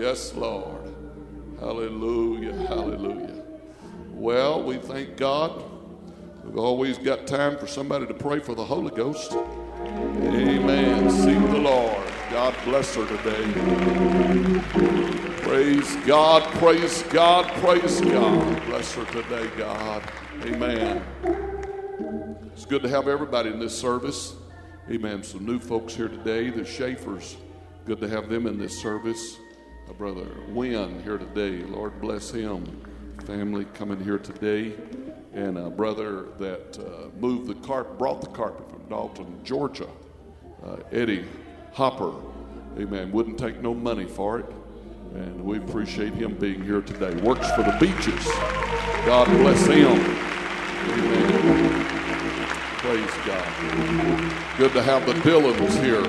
Yes, Lord. Hallelujah. Hallelujah. Well, we thank God. We've always got time for somebody to pray for the Holy Ghost. Amen. Seek the Lord. God bless her today. Praise God, praise God, praise God. Bless her today, God. Amen. It's good to have everybody in this service. Amen. Some new folks here today, the Schaefer's. Good to have them in this service. Brother Wynn here today. Lord bless him. Family coming here today. And a brother that uh, moved the carpet, brought the carpet from Dalton, Georgia. Uh, Eddie Hopper. Amen. Wouldn't take no money for it. And we appreciate him being here today. Works for the beaches. God bless him. Amen. Praise God. Good to have the Dillons here.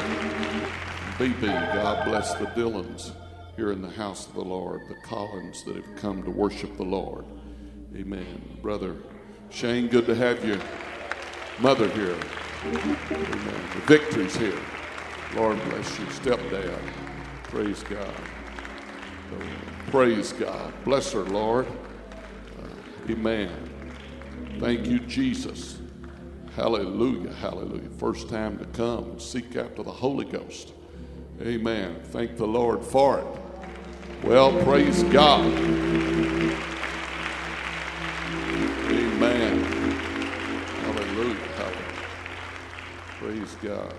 BB, God bless the Dillons here in the house of the Lord, the Collins that have come to worship the Lord. Amen. Brother Shane, good to have your mother here. Amen. The victory's here. Lord bless you. Stepdad. Praise God. Praise God. Bless her, Lord. Uh, amen. Thank you, Jesus. Hallelujah. Hallelujah. First time to come and seek after the Holy Ghost. Amen. Thank the Lord for it. Well, praise God. Amen. Hallelujah. Hallelujah. Praise God.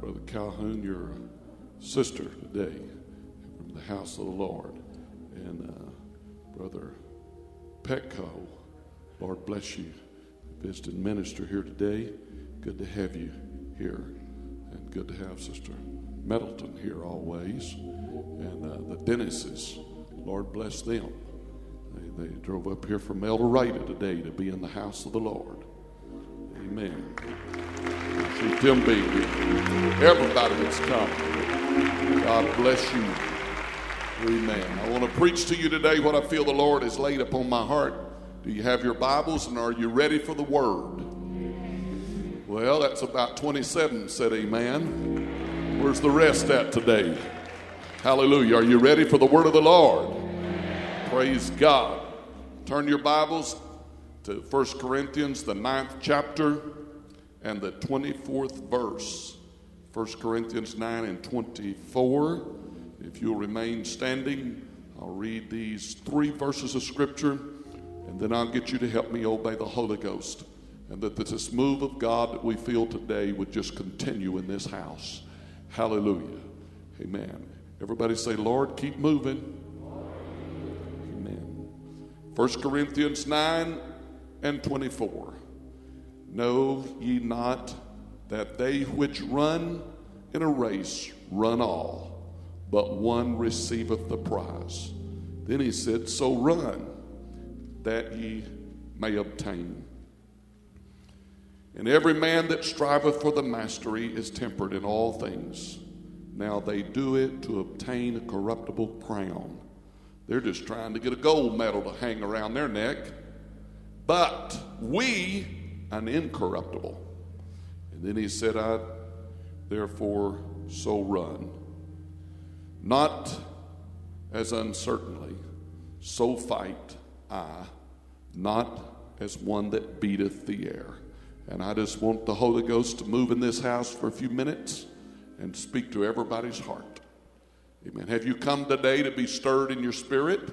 Brother Calhoun, your sister today from the house of the Lord. And uh, Brother Petco, Lord bless you. Visiting minister here today. Good to have you here. Good to have Sister Middleton here always. And uh, the Dennises, Lord bless them. They, they drove up here from El Dorado today to be in the house of the Lord. Amen. See Tim being here. Everybody that's come. God bless you. Amen. I want to preach to you today what I feel the Lord has laid upon my heart. Do you have your Bibles and are you ready for the word? Well, that's about 27 said amen. Where's the rest at today? Hallelujah. Are you ready for the word of the Lord? Praise God. Turn your Bibles to 1 Corinthians, the ninth chapter and the 24th verse. 1 Corinthians 9 and 24. If you'll remain standing, I'll read these three verses of Scripture, and then I'll get you to help me obey the Holy Ghost. And that this move of God that we feel today would just continue in this house. Hallelujah. Amen. Everybody say, Lord, keep moving. Amen. 1 Corinthians 9 and 24. Know ye not that they which run in a race run all, but one receiveth the prize? Then he said, So run that ye may obtain. And every man that striveth for the mastery is tempered in all things. Now they do it to obtain a corruptible crown. They're just trying to get a gold medal to hang around their neck. But we, an incorruptible. And then he said, I therefore so run. Not as uncertainly, so fight I, not as one that beateth the air. And I just want the Holy Ghost to move in this house for a few minutes and speak to everybody's heart. Amen. Have you come today to be stirred in your spirit?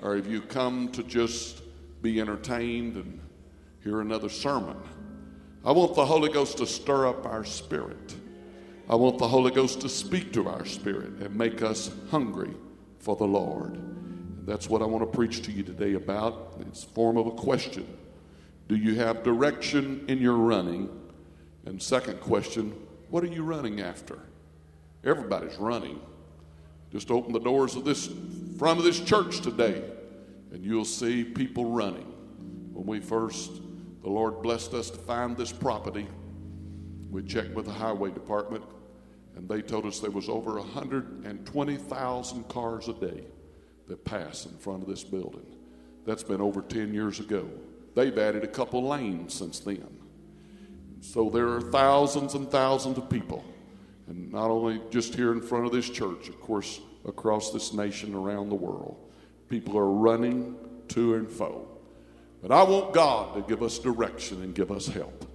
Or have you come to just be entertained and hear another sermon? I want the Holy Ghost to stir up our spirit. I want the Holy Ghost to speak to our spirit and make us hungry for the Lord. And that's what I want to preach to you today about. It's form of a question. Do you have direction in your running? And second question, what are you running after? Everybody's running. Just open the doors of this front of this church today, and you'll see people running. When we first, the Lord blessed us to find this property, we checked with the highway department, and they told us there was over 120,000 cars a day that pass in front of this building. That's been over 10 years ago. They've added a couple lanes since then. So there are thousands and thousands of people And not only just here in front of this church, of course, across this nation, around the world. People are running to and fro. But I want God to give us direction and give us help.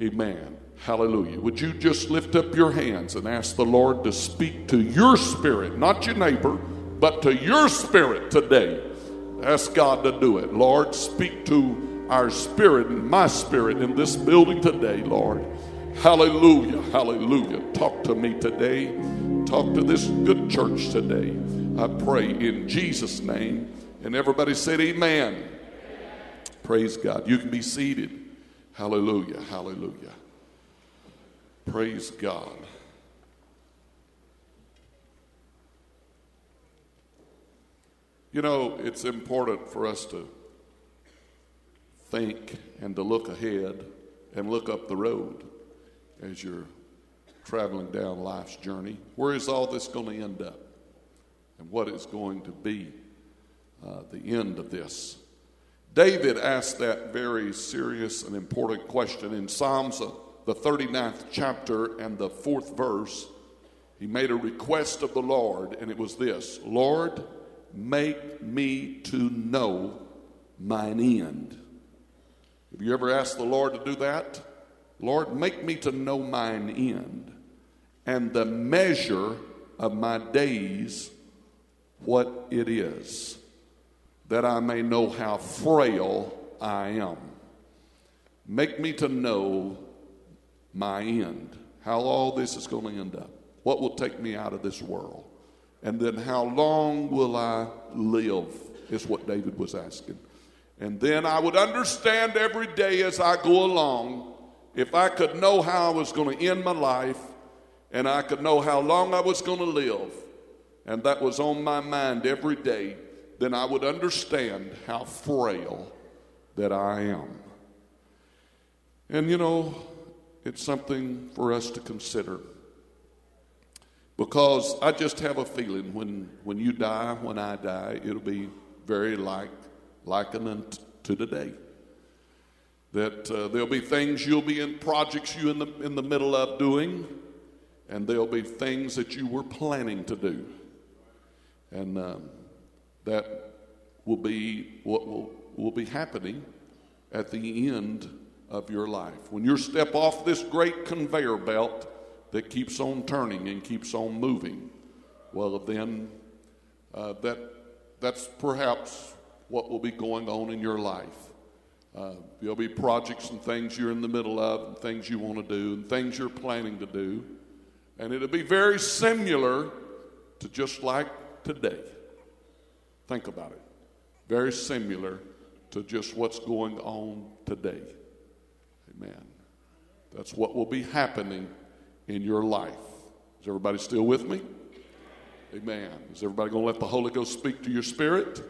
Amen. Hallelujah. Would you just lift up your hands and ask the Lord to speak to your spirit, not your neighbor, but to your spirit today? Ask God to do it. Lord, speak to our spirit and my spirit in this building today, Lord. Hallelujah. Hallelujah. Talk to me today. Talk to this good church today. I pray in Jesus' name. And everybody said, Amen. Praise God. You can be seated. Hallelujah. Hallelujah. Praise God. You know, it's important for us to think and to look ahead and look up the road as you're traveling down life's journey. Where is all this going to end up? And what is going to be uh, the end of this? David asked that very serious and important question in Psalms, uh, the 39th chapter and the fourth verse. He made a request of the Lord, and it was this Lord, make me to know mine end. Have you ever asked the Lord to do that? Lord, make me to know mine end and the measure of my days, what it is, that I may know how frail I am. Make me to know my end, how all this is going to end up, what will take me out of this world, and then how long will I live, is what David was asking. And then I would understand every day as I go along if I could know how I was going to end my life and I could know how long I was going to live, and that was on my mind every day, then I would understand how frail that I am. And you know, it's something for us to consider. Because I just have a feeling when, when you die, when I die, it'll be very like likened unto today that uh, there'll be things you'll be in projects you in the in the middle of doing and there'll be things that you were planning to do. And um, that will be what will, will be happening at the end of your life. When you step off this great conveyor belt that keeps on turning and keeps on moving well then uh, that that's perhaps what will be going on in your life uh, there'll be projects and things you're in the middle of, and things you want to do, and things you're planning to do. And it'll be very similar to just like today. Think about it. Very similar to just what's going on today. Amen. That's what will be happening in your life. Is everybody still with me? Amen. Is everybody going to let the Holy Ghost speak to your spirit?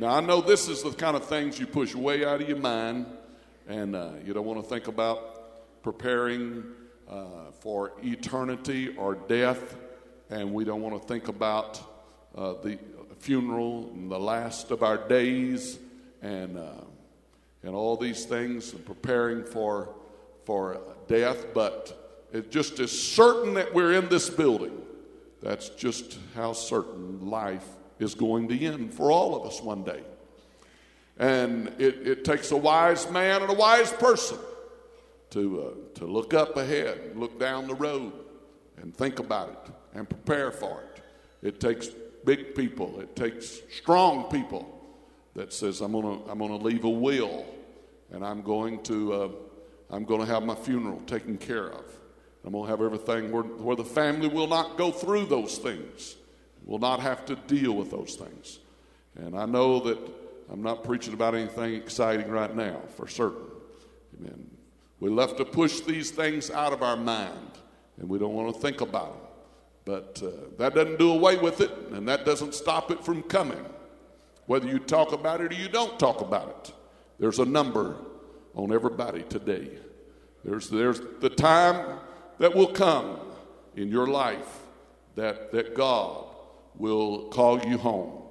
Now, I know this is the kind of things you push way out of your mind, and uh, you don't want to think about preparing uh, for eternity or death, and we don't want to think about uh, the funeral and the last of our days and, uh, and all these things and preparing for, for death, but it just is certain that we're in this building. That's just how certain life is going to end for all of us one day. And it, it takes a wise man and a wise person to, uh, to look up ahead, look down the road, and think about it and prepare for it. It takes big people, it takes strong people that says, I'm going to I'm gonna leave a will and I'm going to, uh, I'm going to have my funeral taken care of. I'm going to have everything where, where the family will not go through those things will not have to deal with those things. And I know that I'm not preaching about anything exciting right now, for certain. Amen. We love to push these things out of our mind, and we don't want to think about them. But uh, that doesn't do away with it, and that doesn't stop it from coming. Whether you talk about it or you don't talk about it, there's a number on everybody today. There's, there's the time that will come in your life that, that God will call you home.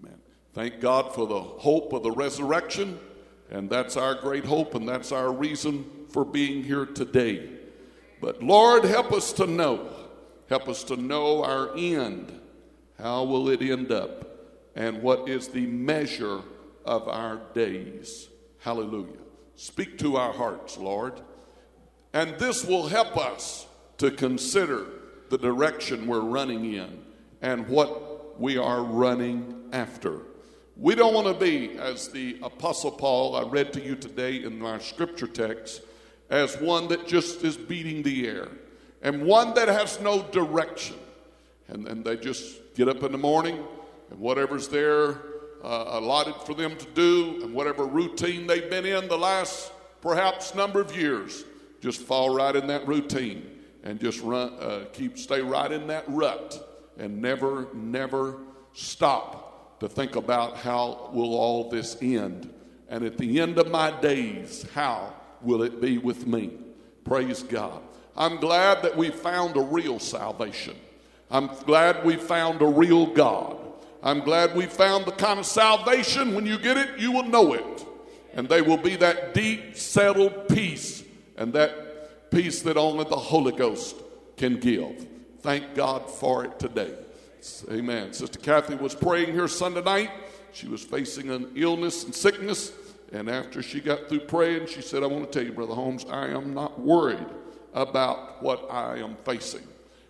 Amen. Thank God for the hope of the resurrection, and that's our great hope, and that's our reason for being here today. But Lord, help us to know. Help us to know our end. How will it end up? And what is the measure of our days? Hallelujah. Speak to our hearts, Lord. And this will help us to consider the direction we're running in and what we are running after. We don't want to be, as the Apostle Paul I read to you today in our scripture text, as one that just is beating the air and one that has no direction. And, and they just get up in the morning and whatever's there uh, allotted for them to do and whatever routine they've been in the last perhaps number of years, just fall right in that routine and just run, uh, keep, stay right in that rut and never, never stop to think about how will all this end. And at the end of my days, how will it be with me? Praise God. I'm glad that we found a real salvation. I'm glad we found a real God. I'm glad we found the kind of salvation when you get it, you will know it. And they will be that deep, settled peace and that peace that only the Holy Ghost can give. Thank God for it today. Amen. Sister Kathy was praying here Sunday night. She was facing an illness and sickness. And after she got through praying, she said, I want to tell you, Brother Holmes, I am not worried about what I am facing.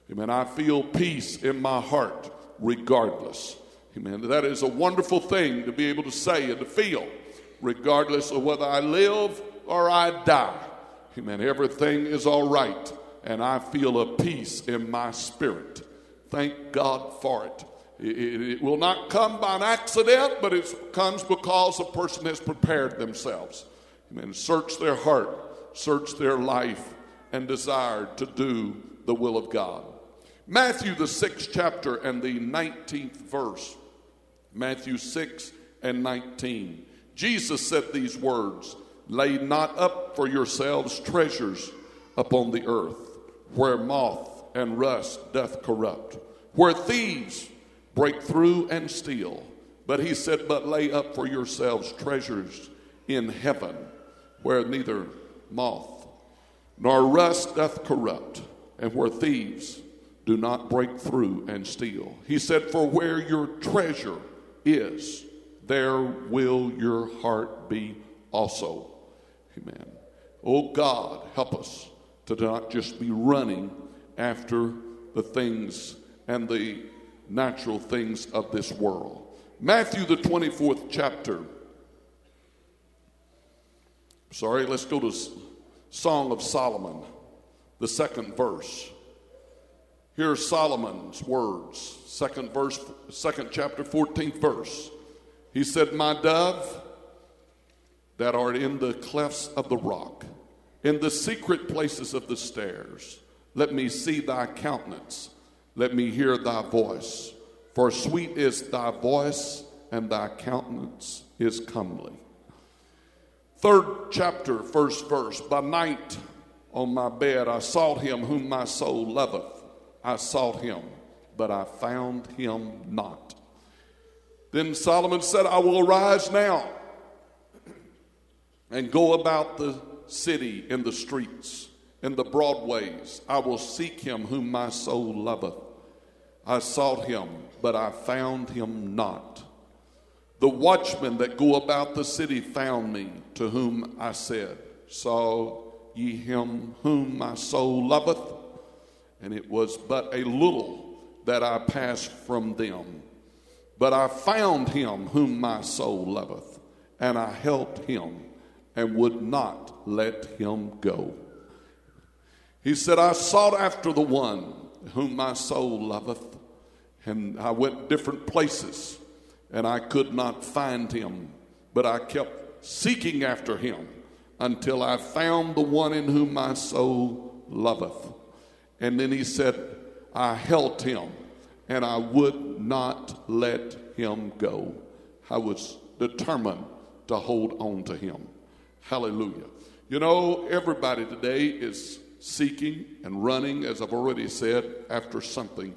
Amen. I feel peace in my heart regardless. Amen. That is a wonderful thing to be able to say and to feel, regardless of whether I live or I die. Amen. Everything is all right, and I feel a peace in my spirit. Thank God for it. It, it, will not come by an accident, but it comes because a person has prepared themselves. Amen. Search their heart, search their life, and desire to do the will of God. Matthew, the sixth chapter, and the 19th verse. Matthew 6 and 19. Jesus said these words Lay not up for yourselves treasures upon the earth, where moth and rust doth corrupt, where thieves break through and steal. But he said, But lay up for yourselves treasures in heaven, where neither moth nor rust doth corrupt, and where thieves do not break through and steal. He said, For where your treasure is, there will your heart be also. Amen. Oh God, help us to not just be running after the things and the natural things of this world. Matthew, the 24th chapter. Sorry, let's go to Song of Solomon, the second verse. Here's Solomon's words, second verse, second chapter, 14th verse. He said, My dove that art in the clefts of the rock, in the secret places of the stairs, let me see thy countenance, let me hear thy voice. For sweet is thy voice, and thy countenance is comely. Third chapter, first verse. By night on my bed I sought him whom my soul loveth. I sought him, but I found him not. Then Solomon said, I will arise now and go about the city in the streets, in the broadways. I will seek him whom my soul loveth. I sought him, but I found him not. The watchmen that go about the city found me, to whom I said, Saw ye him whom my soul loveth? and it was but a little that I passed from them. But I found him whom my soul loveth, and I helped him and would not let him go. He said, I sought after the one whom my soul loveth, and I went different places, and I could not find him, but I kept seeking after him until I found the one in whom my soul loveth. And then he said, I held him and I would not let him go. I was determined to hold on to him. Hallelujah. You know, everybody today is seeking and running, as I've already said, after something.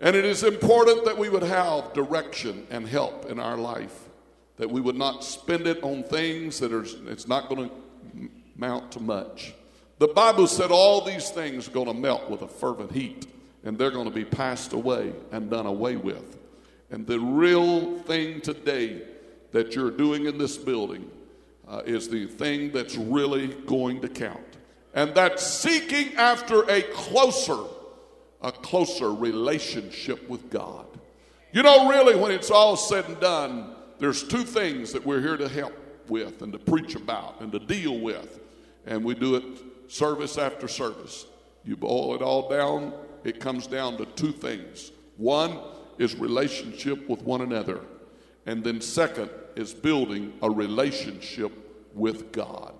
And it is important that we would have direction and help in our life, that we would not spend it on things that are, it's not going to mount to much. The Bible said all these things are going to melt with a fervent heat, and they're going to be passed away and done away with. And the real thing today that you're doing in this building uh, is the thing that's really going to count. And that's seeking after a closer, a closer relationship with God. You know, really, when it's all said and done, there's two things that we're here to help with and to preach about and to deal with. And we do it service after service. You boil it all down, it comes down to two things. One is relationship with one another. And then, second, is building a relationship with God.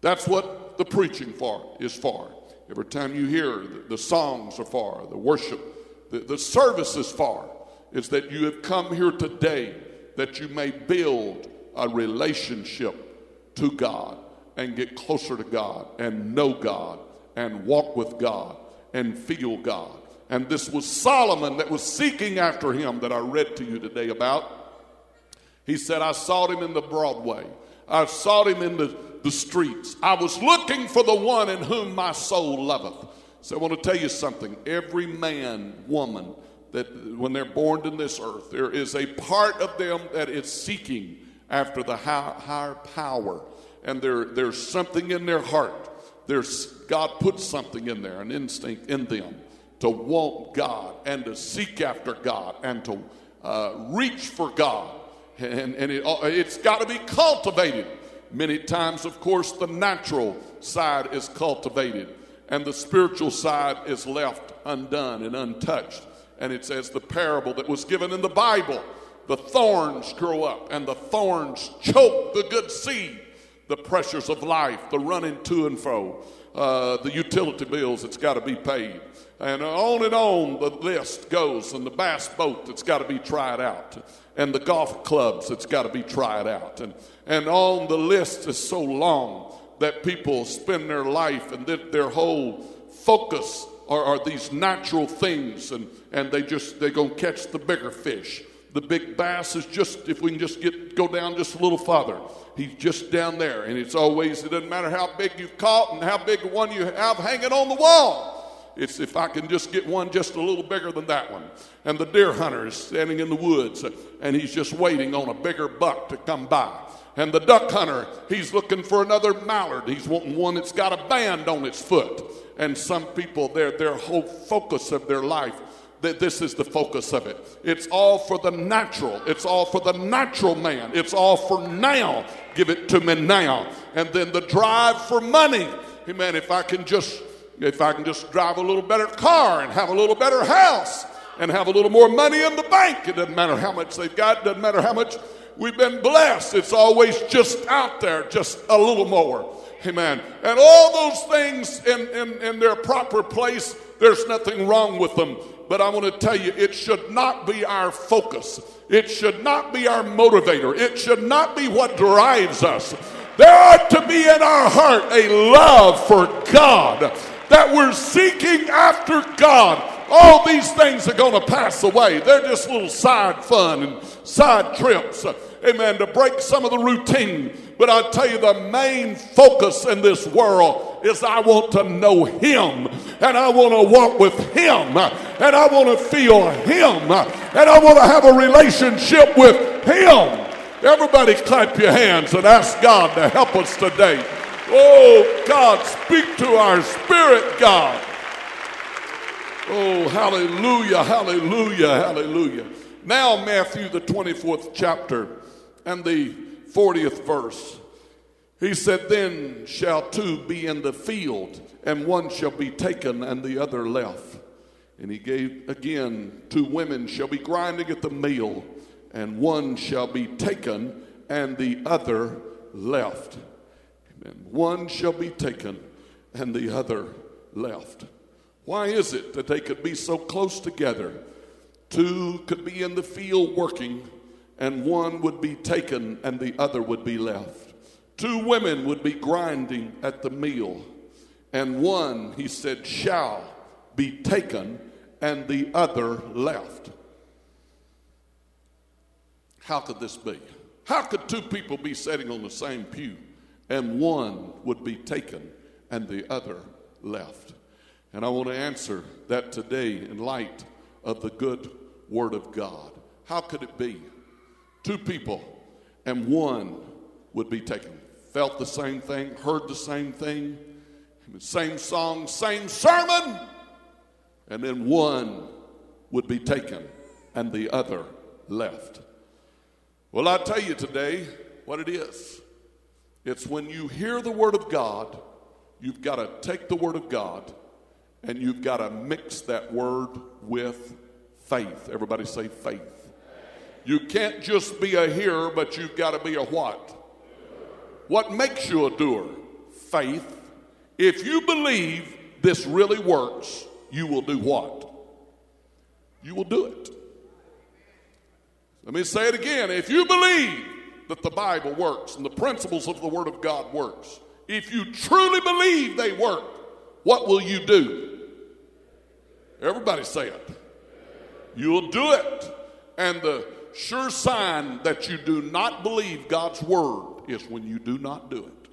That's what the preaching part is for. Every time you hear the, the songs are for, the worship, the, the service is for, is that you have come here today that you may build a relationship to God and get closer to God and know God and walk with God and feel God. And this was Solomon that was seeking after him that I read to you today about. He said, I sought him in the Broadway. I sought him in the, the streets. I was looking for the one in whom my soul loveth. So I want to tell you something. Every man, woman, that when they're born in this earth, there is a part of them that is seeking after the high, higher power. And there, there's something in their heart. There's God put something in there, an instinct in them to want God and to seek after God and to uh, reach for God and, and it, it's got to be cultivated. Many times, of course, the natural side is cultivated and the spiritual side is left undone and untouched. And it's as the parable that was given in the Bible the thorns grow up and the thorns choke the good seed, the pressures of life, the running to and fro, uh, the utility bills that's got to be paid. And on and on the list goes, and the bass boat that's got to be tried out and the golf clubs that's got to be tried out. And, and on the list is so long that people spend their life and that their whole focus are, are these natural things and, and they just they're going to catch the bigger fish. The big bass is just if we can just get go down just a little farther. He's just down there, and it's always it doesn't matter how big you've caught and how big one you have hanging on the wall. It's if I can just get one just a little bigger than that one. And the deer hunter is standing in the woods and he's just waiting on a bigger buck to come by. And the duck hunter, he's looking for another mallard. He's wanting one that's got a band on its foot. And some people, their, their whole focus of their life, that this is the focus of it. It's all for the natural. It's all for the natural man. It's all for now. Give it to me now. And then the drive for money. Amen. If I can just if I can just drive a little better car and have a little better house and have a little more money in the bank, it doesn't matter how much they've got, it doesn't matter how much we've been blessed. It's always just out there, just a little more. Amen. And all those things in, in, in their proper place, there's nothing wrong with them. But I want to tell you, it should not be our focus. It should not be our motivator. It should not be what drives us. There ought to be in our heart a love for God that we're seeking after God. All these things are going to pass away. They're just little side fun and side trips. Amen. To break some of the routine. But I tell you, the main focus in this world is I want to know Him and I want to walk with Him and I want to feel Him and I want to have a relationship with Him. Everybody clap your hands and ask God to help us today. Oh, God, speak to our spirit, God. Oh, hallelujah, hallelujah, hallelujah. Now, Matthew, the 24th chapter and the 40th verse. He said, Then shall two be in the field, and one shall be taken and the other left. And he gave again, two women shall be grinding at the mill, and one shall be taken and the other left. One shall be taken and the other left. Why is it that they could be so close together? Two could be in the field working, and one would be taken and the other would be left. Two women would be grinding at the mill, and one, he said, shall be taken and the other left. How could this be? How could two people be sitting on the same pew? And one would be taken and the other left. And I want to answer that today in light of the good Word of God. How could it be? Two people, and one would be taken. Felt the same thing, heard the same thing, same song, same sermon, and then one would be taken and the other left. Well, I tell you today what it is. It's when you hear the Word of God, you've got to take the Word of God and you've got to mix that Word with faith. Everybody say faith. You can't just be a hearer, but you've got to be a what? What makes you a doer? Faith. If you believe this really works, you will do what? You will do it. Let me say it again. If you believe that the Bible works and the principles of the Word of God works, if you truly believe they work, what will you do? Everybody say it. You'll do it. And the sure sign that you do not believe God's Word is when you do not do it.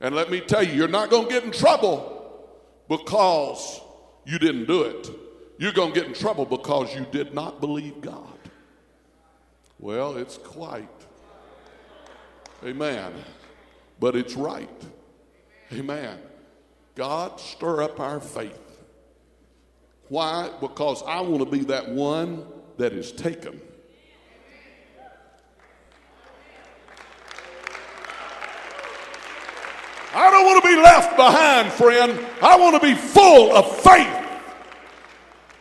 And let me tell you, you're not going to get in trouble because you didn't do it. You're going to get in trouble because you did not believe God. Well, it's quite. Amen. But it's right. Amen. God, stir up our faith. Why? Because I want to be that one that is taken. I don't want to be left behind, friend. I want to be full of faith.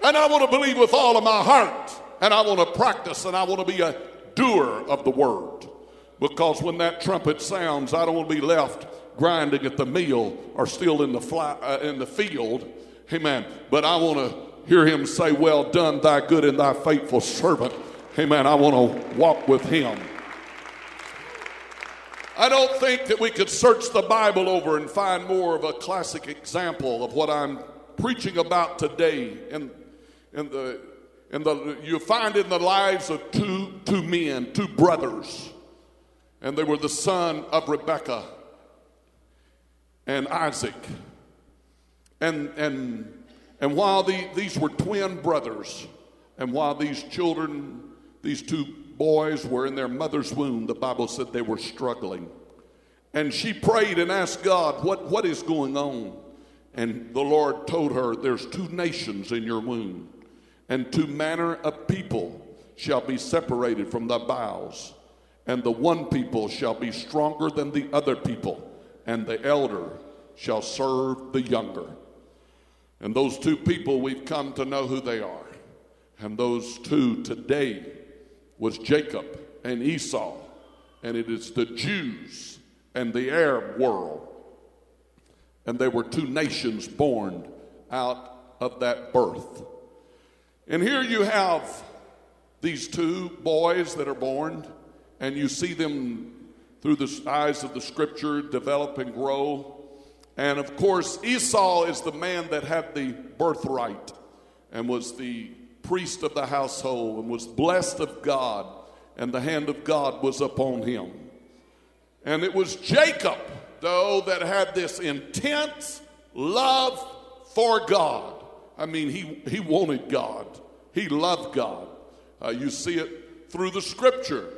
And I want to believe with all of my heart. And I want to practice and I want to be a doer of the word. Because when that trumpet sounds, I don't want to be left grinding at the mill or still in the, fly, uh, in the field. Amen. But I want to hear him say, Well done, thy good and thy faithful servant. Amen. I want to walk with him. I don't think that we could search the Bible over and find more of a classic example of what I'm preaching about today. And, and the, and the, you find in the lives of two, two men, two brothers, and they were the son of Rebekah and Isaac. And, and, and while the, these were twin brothers, and while these children, these two boys were in their mother's womb, the Bible said they were struggling. And she prayed and asked God, What, what is going on? And the Lord told her, There's two nations in your womb, and two manner of people shall be separated from thy bowels. And the one people shall be stronger than the other people, and the elder shall serve the younger. And those two people, we've come to know who they are. And those two today was Jacob and Esau, and it is the Jews and the Arab world. And there were two nations born out of that birth. And here you have these two boys that are born, and you see them through the eyes of the scripture develop and grow. And of course, Esau is the man that had the birthright and was the priest of the household and was blessed of God, and the hand of God was upon him. And it was Jacob, though, that had this intense love for God. I mean, he, he wanted God, he loved God. Uh, you see it through the scripture.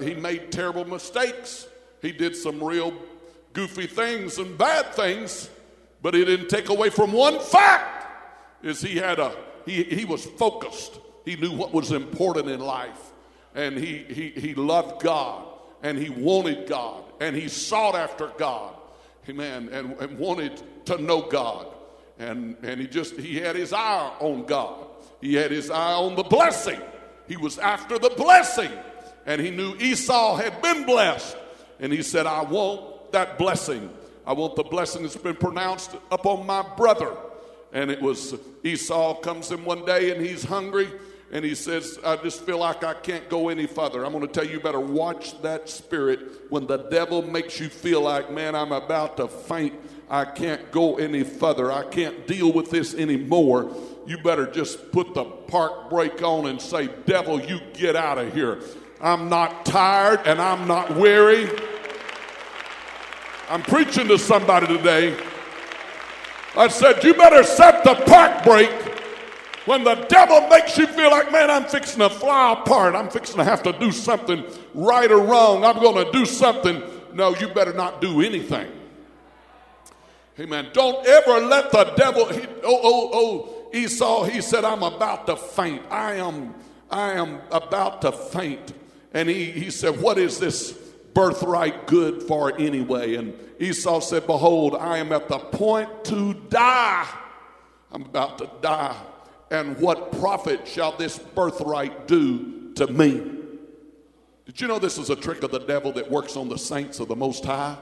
He made terrible mistakes, he did some real goofy things and bad things, but it didn't take away from one fact is he had a he, he was focused. He knew what was important in life. And he, he, he loved God and he wanted God and he sought after God. Amen. And, and wanted to know God. And, and he just, he had his eye on God. He had his eye on the blessing. He was after the blessing. And he knew Esau had been blessed. And he said, I want that blessing. I want the blessing that's been pronounced upon my brother. And it was Esau comes in one day and he's hungry and he says, I just feel like I can't go any further. I'm going to tell you, you better watch that spirit when the devil makes you feel like, man, I'm about to faint. I can't go any further. I can't deal with this anymore. You better just put the park brake on and say, Devil, you get out of here. I'm not tired and I'm not weary. I'm preaching to somebody today. I said, You better set the park brake when the devil makes you feel like, man, I'm fixing to fly apart. I'm fixing to have to do something right or wrong. I'm going to do something. No, you better not do anything. Amen. Don't ever let the devil, he, oh, oh, oh, Esau, he said, I'm about to faint. I am, I am about to faint. And he, he said, What is this birthright good for anyway? And Esau said, Behold, I am at the point to die. I'm about to die. And what profit shall this birthright do to me? Did you know this is a trick of the devil that works on the saints of the Most High?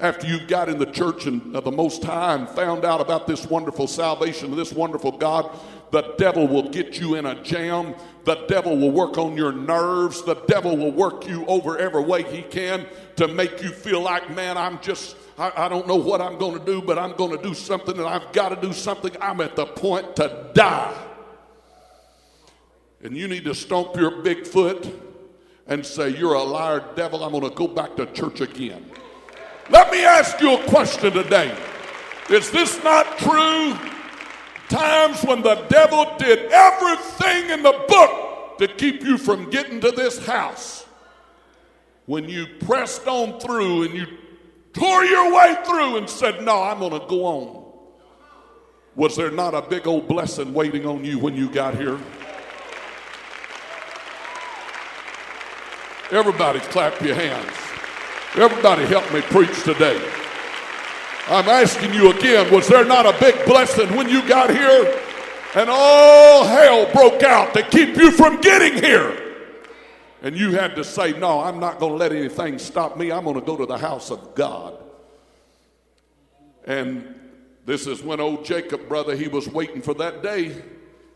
After you've got in the church and, of the Most High and found out about this wonderful salvation of this wonderful God, the devil will get you in a jam. The devil will work on your nerves. The devil will work you over every way he can to make you feel like, man, I'm just, I, I don't know what I'm going to do, but I'm going to do something and I've got to do something. I'm at the point to die. And you need to stomp your big foot and say, You're a liar, devil. I'm going to go back to church again. Let me ask you a question today. Is this not true? Times when the devil did everything in the book to keep you from getting to this house. When you pressed on through and you tore your way through and said, No, I'm going to go on. Was there not a big old blessing waiting on you when you got here? Everybody clap your hands. Everybody help me preach today. I'm asking you again, was there not a big blessing when you got here? And all hell broke out to keep you from getting here. And you had to say, No, I'm not going to let anything stop me. I'm going to go to the house of God. And this is when old Jacob, brother, he was waiting for that day.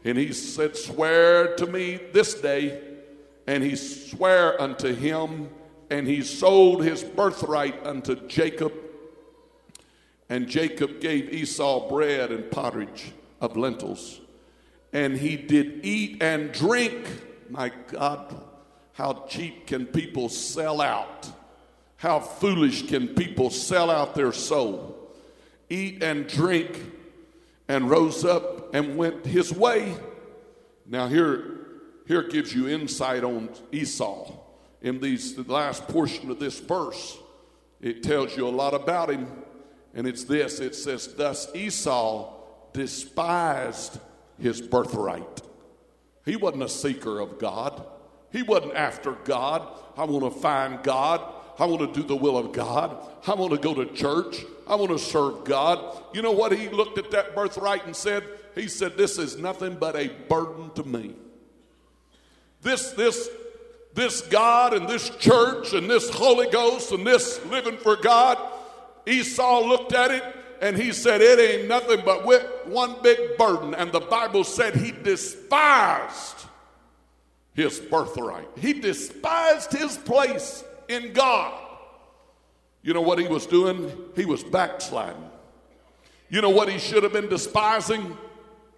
And he said, Swear to me this day. And he sware unto him, and he sold his birthright unto Jacob. And Jacob gave Esau bread and pottage of lentils. And he did eat and drink. My God, how cheap can people sell out? How foolish can people sell out their soul? Eat and drink, and rose up and went his way. Now, here, here gives you insight on Esau. In these, the last portion of this verse, it tells you a lot about him. And it's this it says, Thus Esau despised his birthright. He wasn't a seeker of God, he wasn't after God. I want to find God. I want to do the will of God. I want to go to church. I want to serve God. You know what? He looked at that birthright and said, He said, This is nothing but a burden to me. This, this, this God and this church and this Holy Ghost and this living for God, Esau looked at it and he said, It ain't nothing but one big burden. And the Bible said he despised his birthright, he despised his place in God. You know what he was doing? He was backsliding. You know what he should have been despising?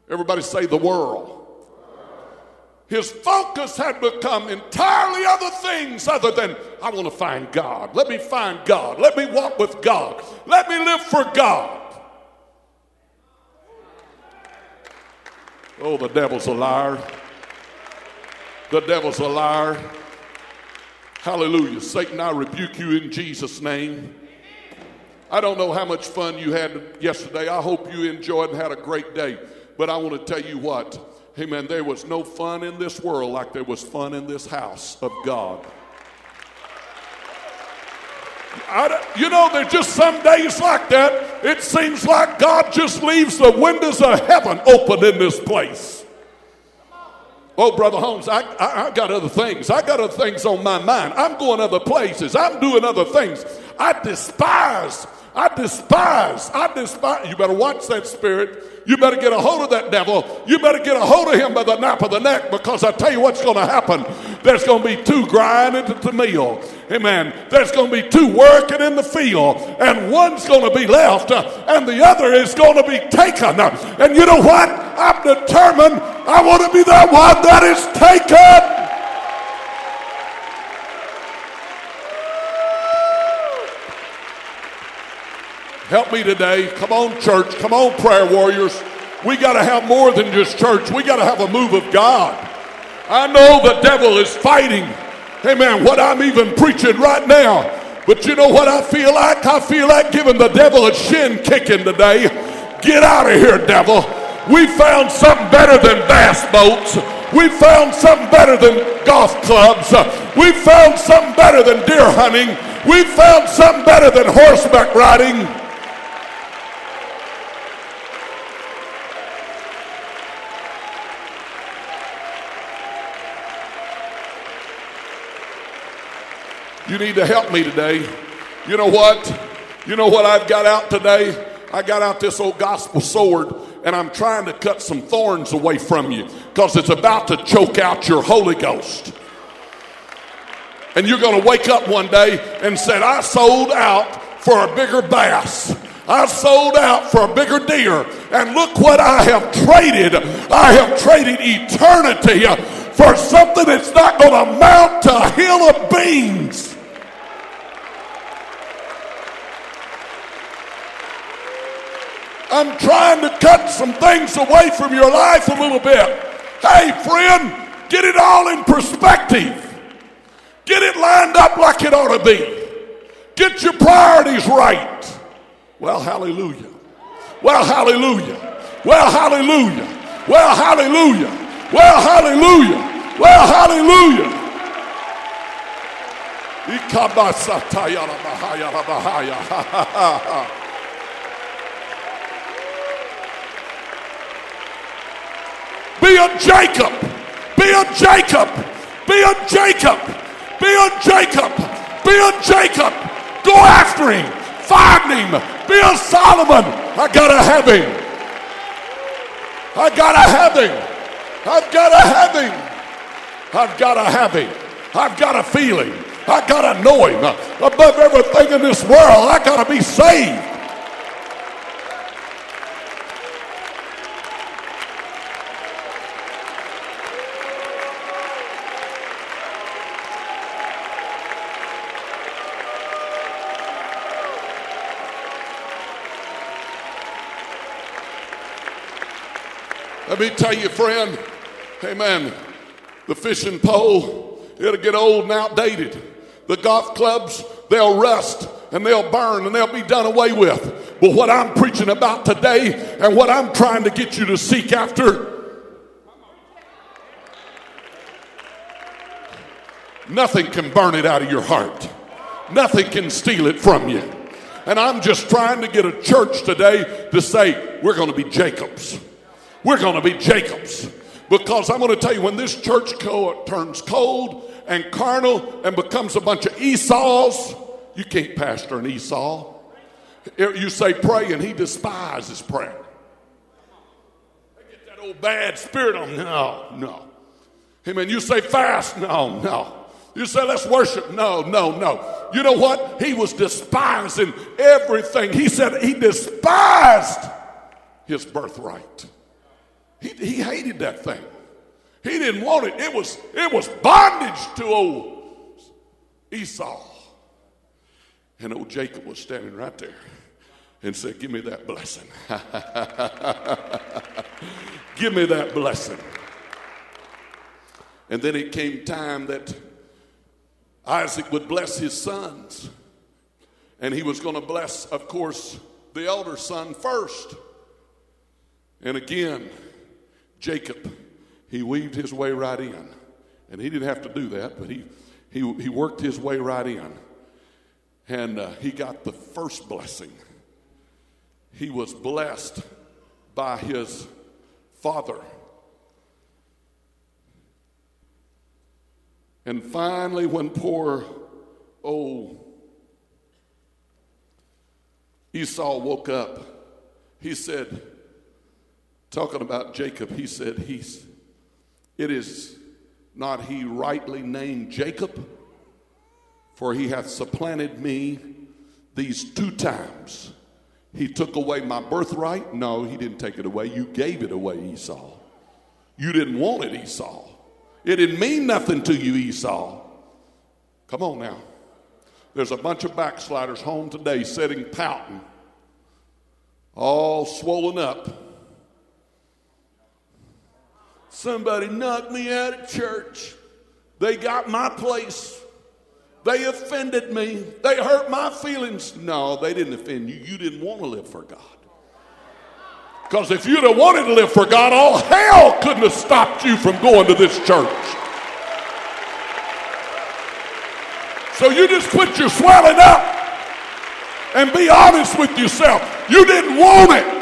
Everybody say the world. His focus had become entirely other things other than, I want to find God. Let me find God. Let me walk with God. Let me live for God. Oh, the devil's a liar. The devil's a liar. Hallelujah. Satan, I rebuke you in Jesus' name. I don't know how much fun you had yesterday. I hope you enjoyed and had a great day. But I want to tell you what. Amen. There was no fun in this world like there was fun in this house of God. You know, there's just some days like that. It seems like God just leaves the windows of heaven open in this place. Oh, Brother Holmes, I, I, I, got other things. I got other things on my mind. I'm going other places. I'm doing other things. I despise. I despise. I despise. You better watch that spirit. You better get a hold of that devil. You better get a hold of him by the nape of the neck because I tell you what's going to happen. There's going to be two grinding at the mill. Amen. There's going to be two working in the field, and one's going to be left, and the other is going to be taken. And you know what? I'm determined I want to be the one that is taken. Help me today. Come on, church. Come on, prayer warriors. We got to have more than just church. We got to have a move of God. I know the devil is fighting. Amen. What I'm even preaching right now. But you know what I feel like? I feel like giving the devil a shin kicking today. Get out of here, devil. We found something better than bass boats. We found something better than golf clubs. We found something better than deer hunting. We found something better than horseback riding. You need to help me today. You know what? You know what I've got out today? I got out this old gospel sword and I'm trying to cut some thorns away from you because it's about to choke out your Holy Ghost. And you're going to wake up one day and say, I sold out for a bigger bass. I sold out for a bigger deer. And look what I have traded. I have traded eternity for something that's not going to amount to a hill of beans. I'm trying to cut some things away from your life a little bit. Hey, friend, get it all in perspective. Get it lined up like it ought to be. Get your priorities right. Well, hallelujah. Well, hallelujah. Well, hallelujah. Well, hallelujah. Well, hallelujah. Well, hallelujah. Be a Jacob. Be a Jacob. Be a Jacob. Be a Jacob. Be a Jacob. Go after him. Find him. Be a Solomon. I gotta have him. I gotta have him. I've gotta have him. I've gotta have him. I've gotta feel him. I gotta know him. Above everything in this world, I gotta be saved. Let me tell you, friend, amen. The fishing pole, it'll get old and outdated. The golf clubs, they'll rust and they'll burn and they'll be done away with. But what I'm preaching about today and what I'm trying to get you to seek after, nothing can burn it out of your heart, nothing can steal it from you. And I'm just trying to get a church today to say, we're going to be Jacobs. We're going to be Jacobs. Because I'm going to tell you, when this church co- turns cold and carnal and becomes a bunch of Esau's, you can't pastor an Esau. You say pray and he despises prayer. They get that old bad spirit on. No, no. Amen. You say fast. No, no. You say let's worship. No, no, no. You know what? He was despising everything. He said he despised his birthright. He, he hated that thing. He didn't want it. It was, it was bondage to old Esau. And old Jacob was standing right there and said, Give me that blessing. Give me that blessing. And then it came time that Isaac would bless his sons. And he was going to bless, of course, the elder son first. And again, Jacob, he weaved his way right in. And he didn't have to do that, but he, he, he worked his way right in. And uh, he got the first blessing. He was blessed by his father. And finally, when poor old Esau woke up, he said, talking about Jacob, he said, he's, It is not he rightly named Jacob, for he hath supplanted me these two times. He took away my birthright. No, he didn't take it away. You gave it away, Esau. You didn't want it, Esau. It didn't mean nothing to you, Esau. Come on now. There's a bunch of backsliders home today sitting pouting all swollen up. Somebody knocked me out of church. They got my place. They offended me. They hurt my feelings. No, they didn't offend you. You didn't want to live for God. Because if you'd have wanted to live for God, all hell couldn't have stopped you from going to this church. So you just put your swelling up and be honest with yourself. You didn't want it.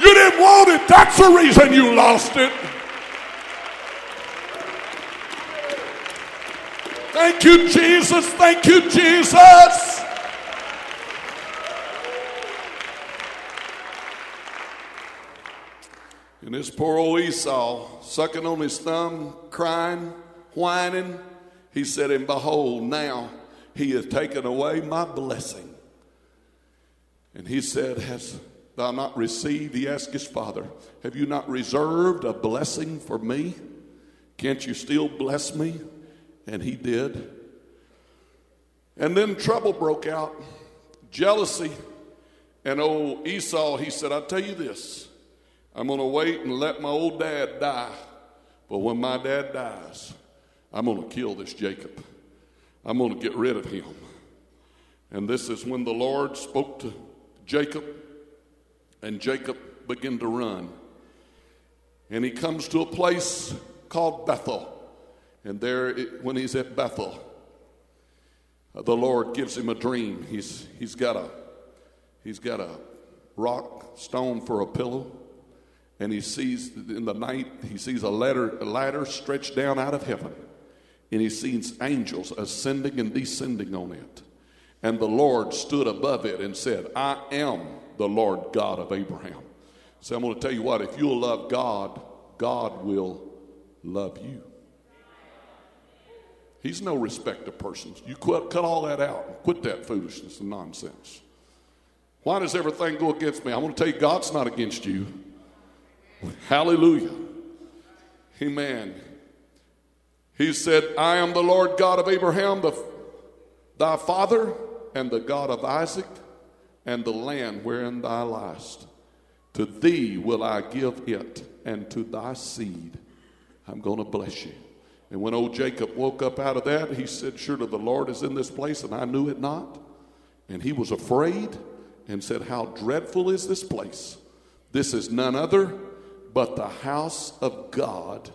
You didn't want it. That's the reason you lost it. Thank you, Jesus. Thank you, Jesus. And this poor old Esau, sucking on his thumb, crying, whining, he said, And behold, now he has taken away my blessing. And he said, Has thou not received? He asked his father, Have you not reserved a blessing for me? Can't you still bless me? And he did. And then trouble broke out, jealousy. And old Esau, he said, I'll tell you this I'm going to wait and let my old dad die. But when my dad dies, I'm going to kill this Jacob. I'm going to get rid of him. And this is when the Lord spoke to Jacob, and Jacob began to run. And he comes to a place called Bethel. And there, when he's at Bethel, uh, the Lord gives him a dream. He's, he's, got a, he's got a rock stone for a pillow. And he sees in the night, he sees a ladder, a ladder stretched down out of heaven. And he sees angels ascending and descending on it. And the Lord stood above it and said, I am the Lord God of Abraham. So I'm going to tell you what, if you'll love God, God will love you. He's no respect of persons. You quit, cut all that out. Quit that foolishness and nonsense. Why does everything go against me? I'm going to tell you, God's not against you. Hallelujah. Amen. He said, I am the Lord God of Abraham, the, thy father, and the God of Isaac, and the land wherein thou liest. To thee will I give it, and to thy seed I'm going to bless you. And when old Jacob woke up out of that, he said, Surely the Lord is in this place, and I knew it not. And he was afraid and said, How dreadful is this place! This is none other but the house of God.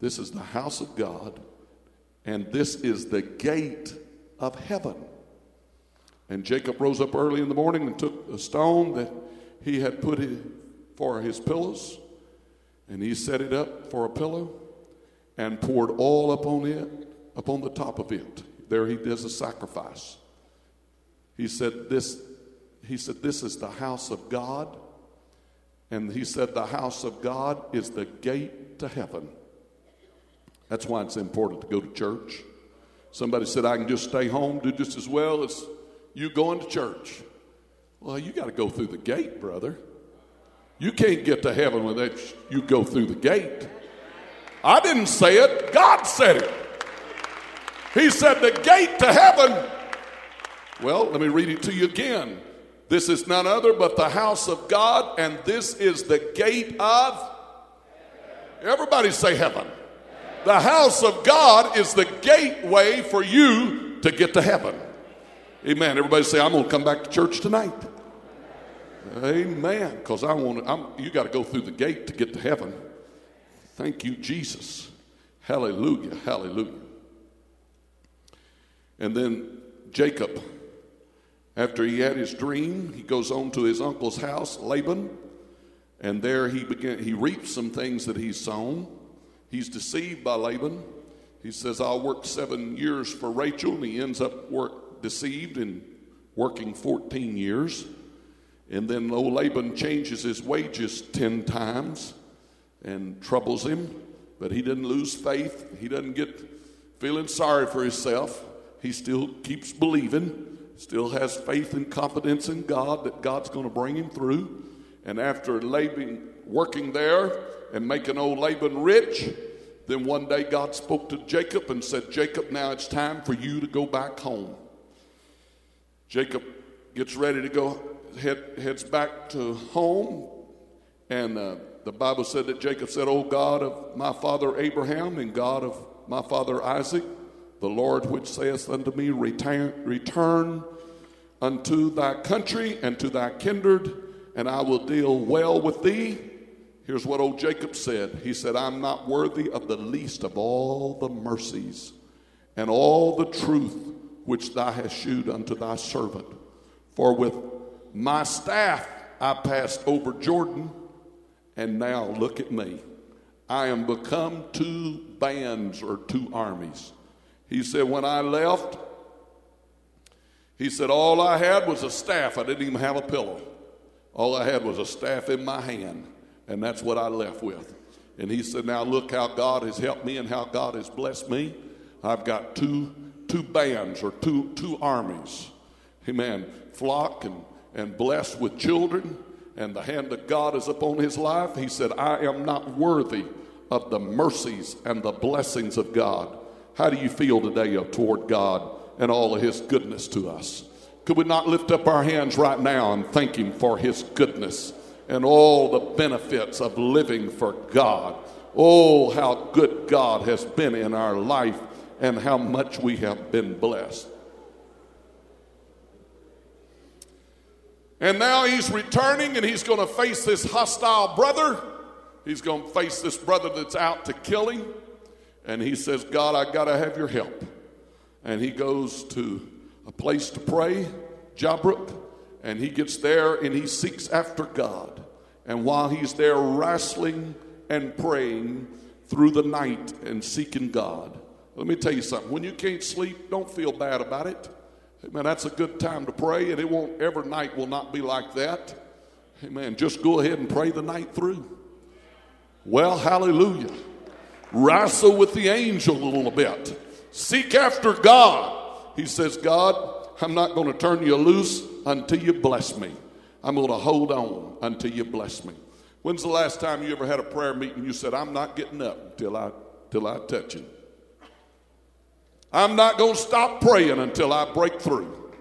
This is the house of God, and this is the gate of heaven. And Jacob rose up early in the morning and took a stone that he had put for his pillows, and he set it up for a pillow and poured oil upon it, upon the top of it. There he does a sacrifice. He said, This, he said, This is the house of God. And he said, The house of God is the gate to heaven. That's why it's important to go to church. Somebody said, I can just stay home, do just as well as you going to church. Well, you got to go through the gate, brother. You can't get to heaven without you go through the gate. I didn't say it, God said it. He said, The gate to heaven. Well, let me read it to you again. This is none other but the house of God, and this is the gate of. Everybody say heaven. The house of God is the gateway for you to get to heaven. Amen. Everybody say, I'm going to come back to church tonight. Amen. Because I want to, you got to go through the gate to get to heaven. Thank you, Jesus. Hallelujah, hallelujah. And then Jacob, after he had his dream, he goes on to his uncle's house, Laban, and there he began, he reaps some things that he's sown. He's deceived by Laban. He says, I'll work seven years for Rachel, and he ends up work deceived and working 14 years. And then old Laban changes his wages 10 times and troubles him, but he doesn't lose faith. He doesn't get feeling sorry for himself. He still keeps believing, still has faith and confidence in God that God's going to bring him through. And after Laban working there and making old Laban rich, then one day God spoke to Jacob and said, Jacob, now it's time for you to go back home. Jacob gets ready to go head, heads back to home, and uh, the Bible said that Jacob said, O God of my father Abraham and God of my father Isaac, the Lord which saith unto me, Return, return unto thy country and to thy kindred, and I will deal well with thee. Here's what old Jacob said He said, I'm not worthy of the least of all the mercies and all the truth which thou hast shewed unto thy servant. For with my staff I passed over Jordan, and now look at me. I am become two bands or two armies. He said, When I left, he said, All I had was a staff. I didn't even have a pillow. All I had was a staff in my hand, and that's what I left with. And he said, Now look how God has helped me and how God has blessed me. I've got two, two bands or two, two armies. Amen. Flock and, and blessed with children, and the hand of God is upon his life. He said, I am not worthy of the mercies and the blessings of God. How do you feel today uh, toward God and all of his goodness to us? Could we not lift up our hands right now and thank him for his goodness and all the benefits of living for God? Oh, how good God has been in our life and how much we have been blessed. And now he's returning and he's going to face this hostile brother. He's going to face this brother that's out to kill him. And he says, God, I got to have your help. And he goes to a place to pray, Jabbok, and he gets there and he seeks after God. And while he's there wrestling and praying through the night and seeking God, let me tell you something. When you can't sleep, don't feel bad about it. Amen. That's a good time to pray, and it won't every night will not be like that. Amen. Just go ahead and pray the night through. Well, hallelujah. Wrestle with the angel a little bit. Seek after God. He says, God, I'm not going to turn you loose until you bless me. I'm going to hold on until you bless me. When's the last time you ever had a prayer meeting you said, I'm not getting up until I, till I touch you? I'm not going to stop praying until I break through.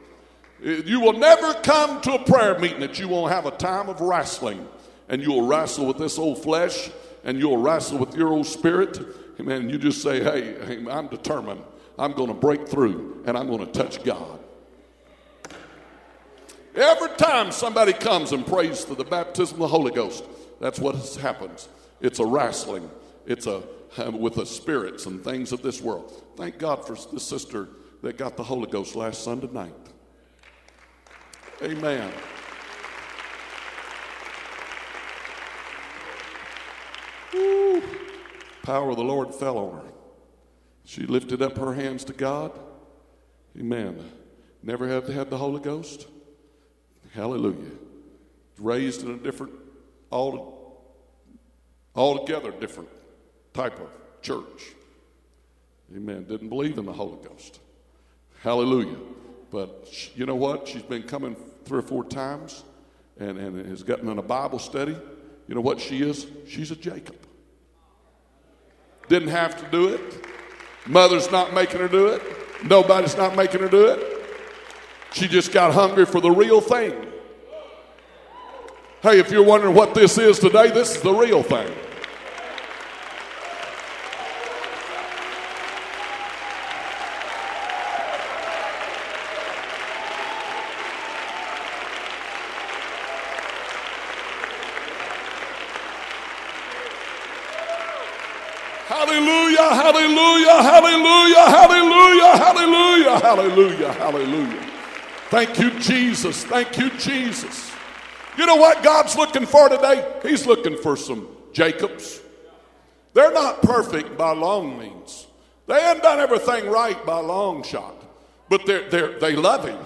Eh, you will never come to a prayer meeting that you won't have a time of wrestling. And you'll wrestle with this old flesh and you'll wrestle with your old spirit. Amen. You just say, hey, I'm determined. I'm going to break through and I'm going to touch God. Every time somebody comes and prays to the baptism of the Holy Ghost, that's what happens. It's a wrestling. It's a with the spirits and things of this world. Thank God for the sister that got the Holy Ghost last Sunday night. Amen. Woo. Power of the Lord fell on her. She lifted up her hands to God. Amen. Never had had the Holy Ghost. Hallelujah. Raised in a different, all, altogether different type of church. Amen. Didn't believe in the Holy Ghost. Hallelujah. But you know what? She's been coming three or four times and, and has gotten in a Bible study. You know what she is? She's a Jacob. Didn't have to do it. Mother's not making her do it. Nobody's not making her do it. She just got hungry for the real thing. Hey, if you're wondering what this is today, this is the real thing. hallelujah, hallelujah, hallelujah, hallelujah, hallelujah. Thank you, Jesus. Thank you, Jesus. You know what God's looking for today? He's looking for some Jacobs. They're not perfect by long means. They haven't done everything right by long shot, but they're, they're, they love Him.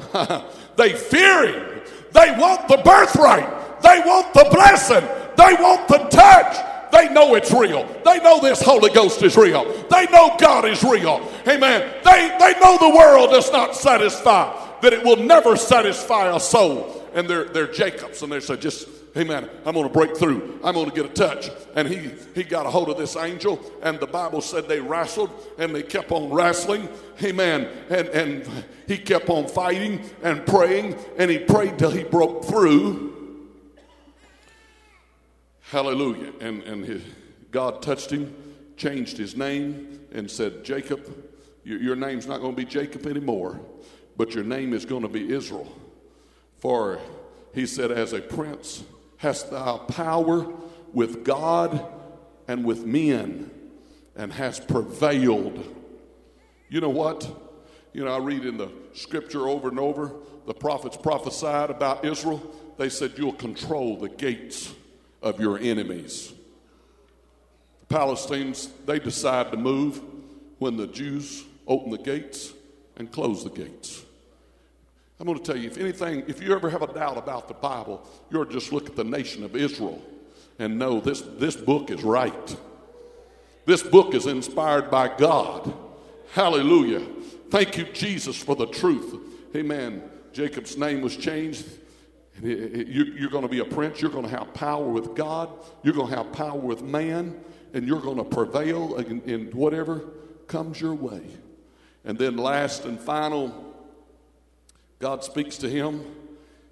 they fear Him. They want the birthright. They want the blessing. They want the touch. They know it's real. They know this Holy Ghost is real. They know God is real. Amen. They, they know the world does not satisfy, that it will never satisfy a soul. And they're, they're Jacobs, and they say, just, Amen. I'm going to break through. I'm going to get a touch. And he, he got a hold of this angel, and the Bible said they wrestled and they kept on wrestling. Amen. And, and he kept on fighting and praying, and he prayed till he broke through. Hallelujah. And, and his, God touched him, changed his name, and said, Jacob, your, your name's not going to be Jacob anymore, but your name is going to be Israel. For he said, as a prince, hast thou power with God and with men, and hast prevailed. You know what? You know, I read in the scripture over and over, the prophets prophesied about Israel. They said, You'll control the gates of your enemies. The Palestinians, they decide to move when the Jews open the gates and close the gates. I'm going to tell you if anything, if you ever have a doubt about the Bible, you're just look at the nation of Israel and know this, this book is right. This book is inspired by God. Hallelujah. Thank you, Jesus, for the truth. Amen. Jacob's name was changed. You're going to be a prince. You're going to have power with God. You're going to have power with man. And you're going to prevail in whatever comes your way. And then, last and final, God speaks to him,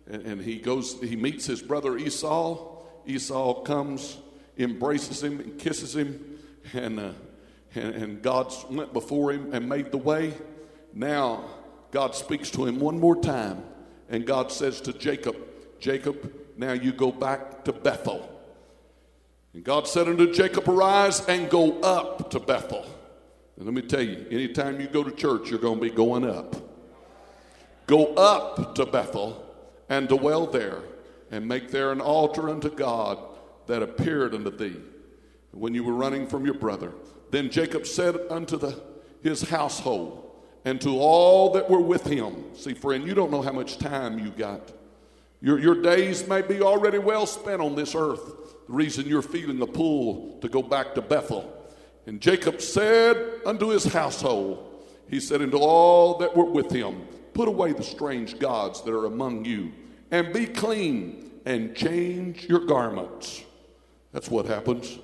and, and he goes, he meets his brother Esau. Esau comes, embraces him, and kisses him, and, uh, and, and God went before him and made the way. Now, God speaks to him one more time, and God says to Jacob, Jacob, now you go back to Bethel. And God said unto Jacob, Arise and go up to Bethel. And let me tell you, anytime you go to church, you're going to be going up. Go up to Bethel and dwell there, and make there an altar unto God that appeared unto thee when you were running from your brother. Then Jacob said unto the, his household and to all that were with him, See, friend, you don't know how much time you got. Your, your days may be already well spent on this earth. The reason you're feeling the pull to go back to Bethel. And Jacob said unto his household, He said unto all that were with him, Put away the strange gods that are among you, and be clean, and change your garments. That's what happens.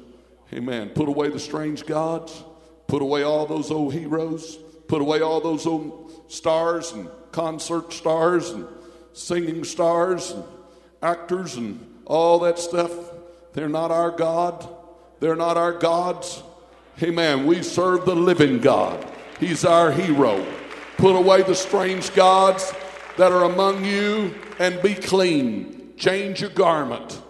Amen. Put away the strange gods, put away all those old heroes, put away all those old stars and concert stars and singing stars and actors and all that stuff. They're not our God. They're not our gods. Amen. We serve the living God. He's our hero. Put away the strange gods that are among you and be clean. Change your garment.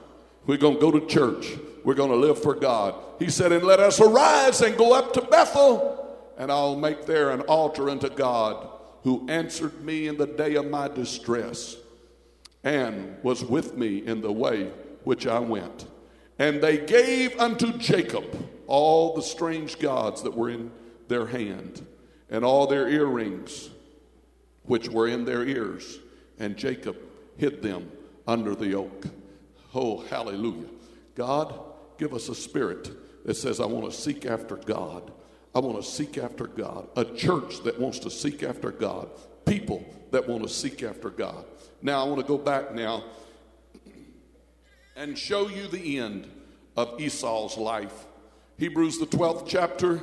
We're going to go to church. We're going to live for God. He said, And let us arise and go up to Bethel, and I'll make there an altar unto God who answered me in the day of my distress and was with me in the way which I went. And they gave unto Jacob all the strange gods that were in their hand and all their earrings which were in their ears. And Jacob hid them under the oak. Oh, hallelujah. God, give us a spirit that says, I want to seek after God. I want to seek after God. A church that wants to seek after God. People that want to seek after God. Now, I want to go back now and show you the end of Esau's life. Hebrews, the 12th chapter,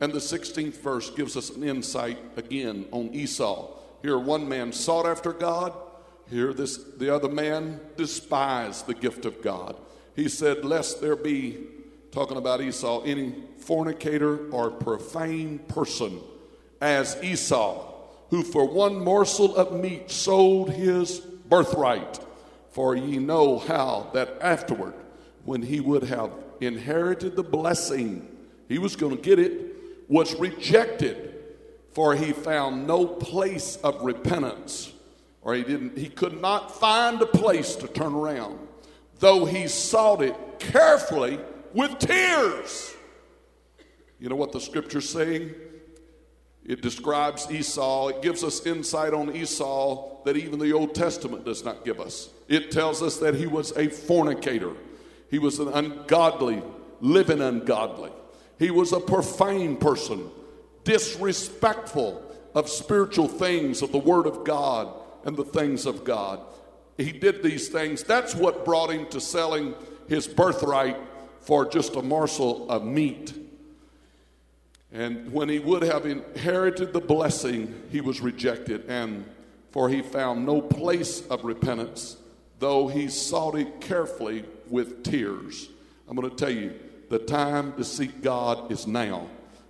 and the 16th verse gives us an insight again on Esau. Here, one man sought after God. Here, this, the other man despised the gift of God. He said, Lest there be, talking about Esau, any fornicator or profane person as Esau, who for one morsel of meat sold his birthright. For ye know how that afterward, when he would have inherited the blessing, he was going to get it was rejected for he found no place of repentance or he didn't he could not find a place to turn around though he sought it carefully with tears. You know what the scripture's saying? It describes esau. It gives us insight on esau that even the old testament does not give us. It tells us that he was a fornicator. He was an ungodly living ungodly. He was a profane person, disrespectful of spiritual things, of the Word of God and the things of God. he did these things. That's what brought him to selling his birthright for just a morsel of meat. And when he would have inherited the blessing, he was rejected, and for he found no place of repentance, though he sought it carefully with tears. I'm going to tell you, the time to seek God is now.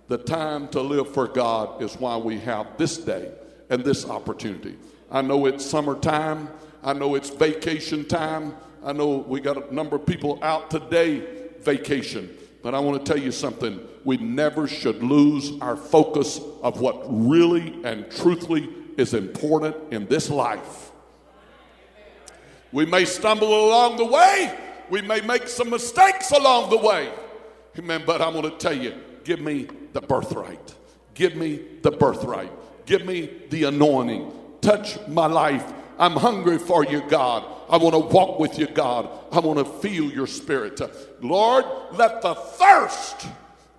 The time to live for God is why we have this day and this opportunity. I know it's summertime. I know it's vacation time. I know we got a number of people out today vacation. But I want to tell you something. We never should lose our focus of what really and truthfully is important in this life. We may stumble along the way. We may make some mistakes along the way. Amen. But I'm going to tell you give me the birthright. Give me the birthright. Give me the anointing. Touch my life. I'm hungry for you, God. I want to walk with you, God. I want to feel your spirit. Lord, let the thirst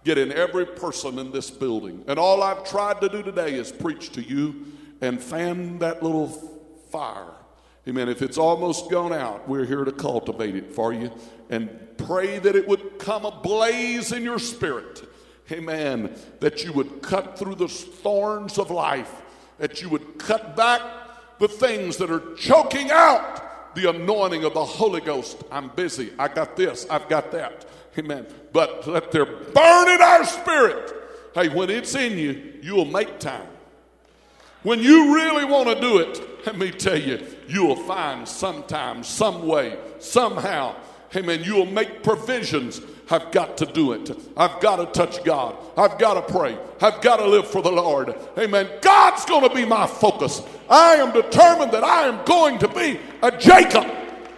get in every person in this building. And all I've tried to do today is preach to you and fan that little fire. Amen. If it's almost gone out, we're here to cultivate it for you and pray that it would come ablaze in your spirit. Amen. That you would cut through the thorns of life, that you would cut back the things that are choking out the anointing of the Holy Ghost. I'm busy. I got this. I've got that. Amen. But let there burn in our spirit. Hey, when it's in you, you'll make time. When you really want to do it, let me tell you, you will find sometime, some way, somehow. Amen. You will make provisions I've got to do it. I've got to touch God. I've got to pray. I've got to live for the Lord. Amen. God's going to be my focus. I am determined that I am going to be a Jacob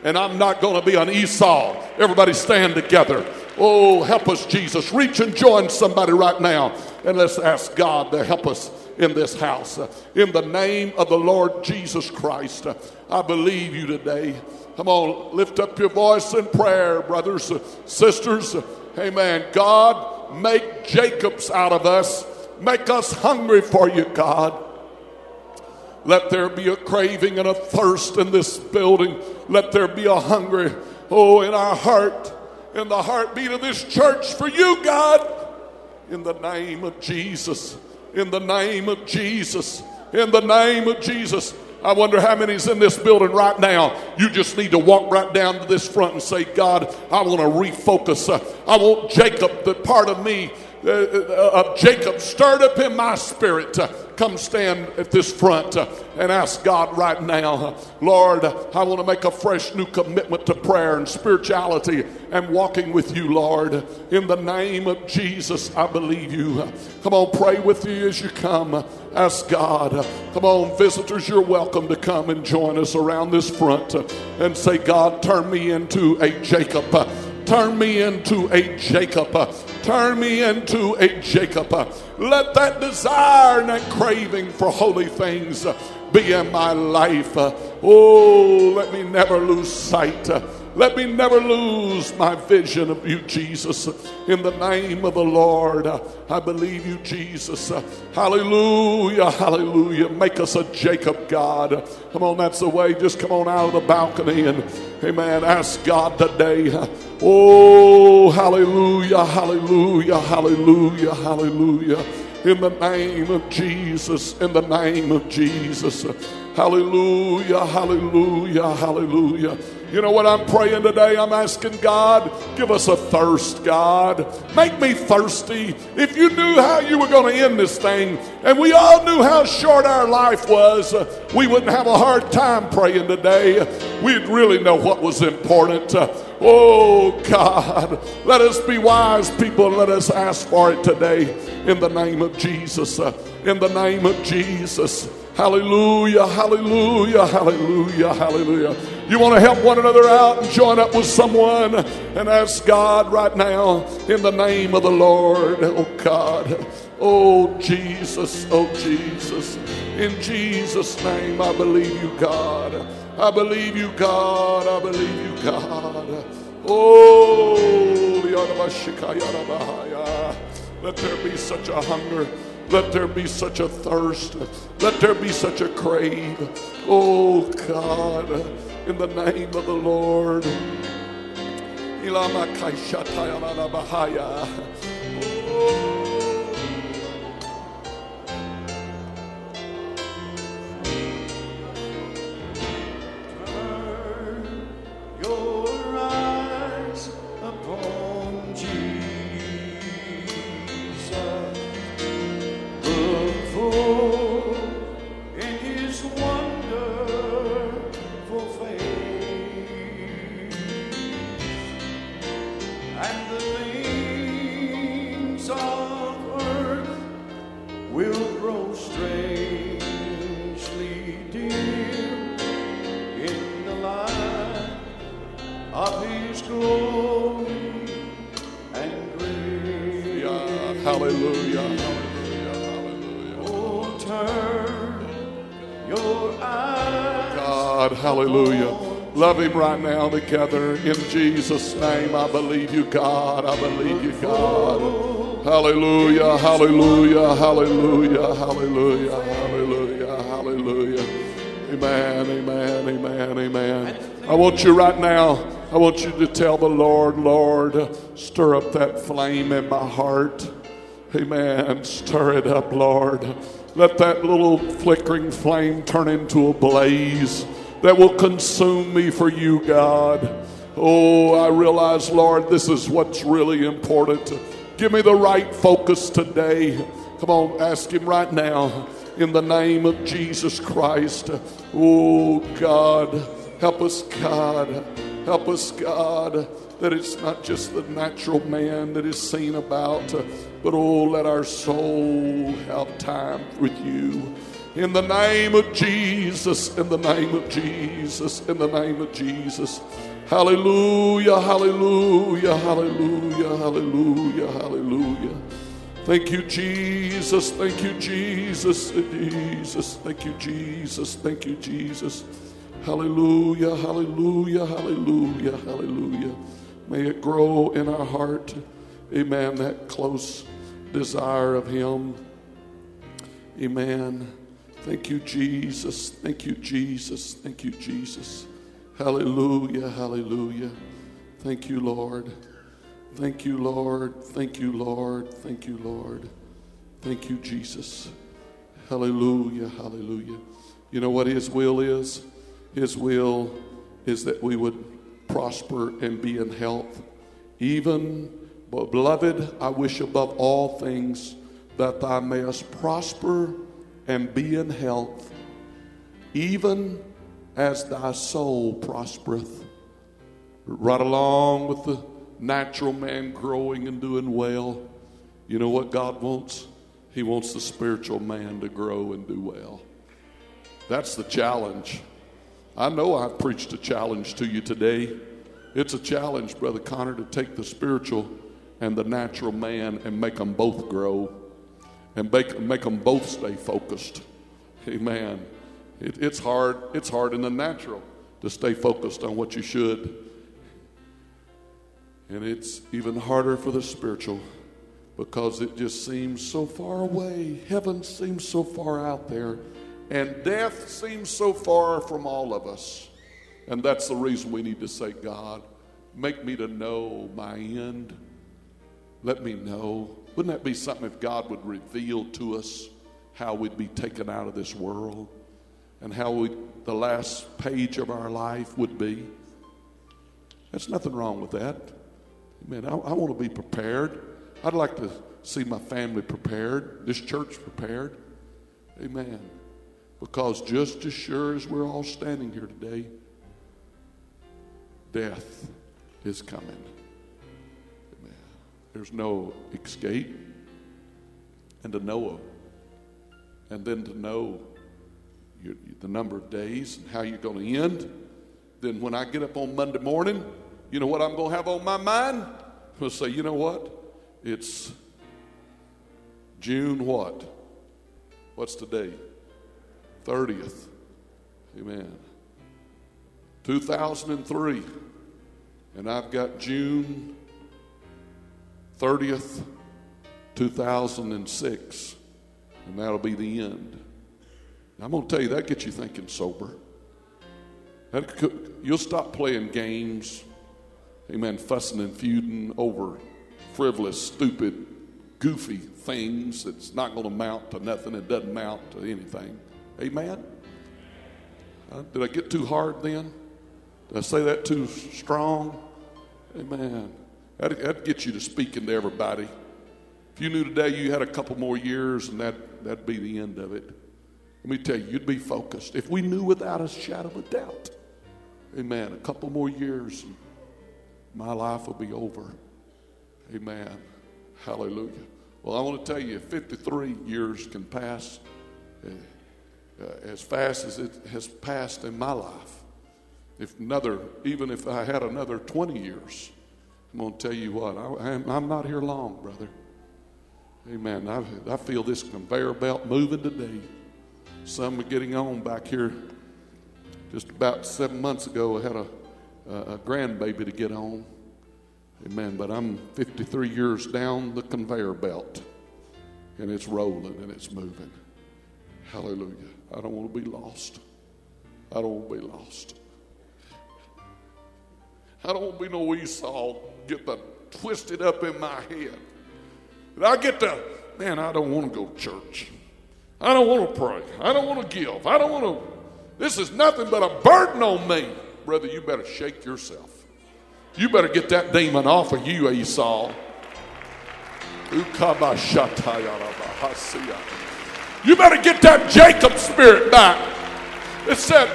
and I'm not going to be an Esau. Everybody stand together. Oh, help us, Jesus. Reach and join somebody right now and let's ask God to help us in this house. In the name of the Lord Jesus Christ, I believe you today. Come on, lift up your voice in prayer, brothers, sisters. Amen. God, make Jacobs out of us. Make us hungry for you, God. Let there be a craving and a thirst in this building. Let there be a hunger, oh, in our heart, in the heartbeat of this church for you, God. In the name of Jesus. In the name of Jesus. In the name of Jesus. I wonder how many's in this building right now. You just need to walk right down to this front and say, God, I want to refocus. I want Jacob, the part of me uh, uh, of Jacob stirred up in my spirit. Uh, come stand at this front uh, and ask God right now, uh, Lord, I want to make a fresh new commitment to prayer and spirituality and walking with you, Lord. In the name of Jesus, I believe you. Come on, pray with you as you come. Ask God. Come on, visitors, you're welcome to come and join us around this front and say, God, turn me into a Jacob. Turn me into a Jacob. Turn me into a Jacob. Let that desire and that craving for holy things be in my life. Oh, let me never lose sight let me never lose my vision of you, Jesus. In the name of the Lord, I believe you, Jesus. Hallelujah, hallelujah. Make us a Jacob God. Come on, that's the way. Just come on out of the balcony and, amen, ask God today. Oh, hallelujah, hallelujah, hallelujah, hallelujah. In the name of Jesus, in the name of Jesus. Hallelujah, hallelujah, hallelujah. You know what I'm praying today? I'm asking God, give us a thirst, God. Make me thirsty. If you knew how you were going to end this thing, and we all knew how short our life was, we wouldn't have a hard time praying today. We'd really know what was important. Oh, God, let us be wise people and let us ask for it today in the name of Jesus. In the name of Jesus. Hallelujah, hallelujah, hallelujah, hallelujah. You want to help one another out and join up with someone and ask God right now in the name of the Lord. Oh God. Oh Jesus. Oh Jesus. In Jesus' name, I believe you, God. I believe you, God. I believe you, God. Oh, let there be such a hunger let there be such a thirst. Let there be such a crave. Oh God. in the name of the Lord. your him right now together in Jesus' name. I believe you, God. I believe you, God. Hallelujah, hallelujah, hallelujah, hallelujah, hallelujah, hallelujah. Amen, amen, amen, amen. I want you right now, I want you to tell the Lord, Lord, stir up that flame in my heart. Amen. Stir it up, Lord. Let that little flickering flame turn into a blaze that will consume me for you, God. Oh, I realize, Lord, this is what's really important. Give me the right focus today. Come on, ask Him right now in the name of Jesus Christ. Oh, God, help us, God. Help us, God, that it's not just the natural man that is seen about, but oh, let our soul have time with you. In the name of Jesus, in the name of Jesus, in the name of Jesus. Hallelujah, hallelujah, hallelujah, hallelujah, hallelujah. Thank you, Jesus. Thank you, Jesus. Jesus. Thank you, Jesus. Thank you, Jesus. Hallelujah, hallelujah, hallelujah, hallelujah. May it grow in our heart. Amen. That close desire of Him. Amen. Thank you, Jesus. Thank you, Jesus. Thank you, Jesus. Hallelujah, hallelujah. Thank you, Lord. Thank you, Lord. Thank you, Lord. Thank you, Lord. Thank you, Jesus. Hallelujah, hallelujah. You know what His will is? His will is that we would prosper and be in health. Even, but beloved, I wish above all things that thou mayest prosper and be in health, even as thy soul prospereth. Right along with the natural man growing and doing well, you know what God wants? He wants the spiritual man to grow and do well. That's the challenge. I know I've preached a challenge to you today. It's a challenge, Brother Connor, to take the spiritual and the natural man and make them both grow and make, make them both stay focused. Amen. It, it's hard. It's hard in the natural to stay focused on what you should. And it's even harder for the spiritual because it just seems so far away. Heaven seems so far out there. And death seems so far from all of us. And that's the reason we need to say, God, make me to know my end. Let me know. Wouldn't that be something if God would reveal to us how we'd be taken out of this world and how we, the last page of our life would be? There's nothing wrong with that. Amen. I, I want to be prepared. I'd like to see my family prepared, this church prepared. Amen. Because just as sure as we're all standing here today, death is coming. There's no escape. And to know and then to know your, the number of days and how you're going to end. Then when I get up on Monday morning, you know what I'm going to have on my mind? I'm going to say, you know what? It's June what? What's today? 30th. Amen. 2003. And I've got June 30th, 2006. And that'll be the end. I'm going to tell you, that gets you thinking sober. Could- You'll stop playing games, amen, fussing and feuding over frivolous, stupid, goofy things that's not going to amount to nothing. It doesn't amount to anything. Amen? Uh, did I get too hard then? Did I say that too strong? Amen. That'd, that'd get you to speaking to everybody. If you knew today you had a couple more years and that, that'd be the end of it, let me tell you, you'd be focused. If we knew without a shadow of a doubt, amen, a couple more years, and my life will be over. Amen. Hallelujah. Well, I want to tell you, 53 years can pass uh, as fast as it has passed in my life. If another, even if I had another 20 years, I'm going to tell you what, I, I'm- I'm not here long, brother. Amen. I, I feel this conveyor belt moving today. Some are getting on back here. Just about seven months ago, I had a, a, a grandbaby to get on. Amen. But I'm 53 years down the conveyor belt, and it's rolling and it's moving. Hallelujah. I don't want to be lost. I don't want to be lost. I don't want to be no Esau, get the twisted up in my head. I get to, man, I don't want to go to church. I don't want to pray. I don't want to give. I don't want to, this is nothing but a burden on me. Brother, you better shake yourself. You better get that demon off of you, Esau. You better get that Jacob spirit back. It said,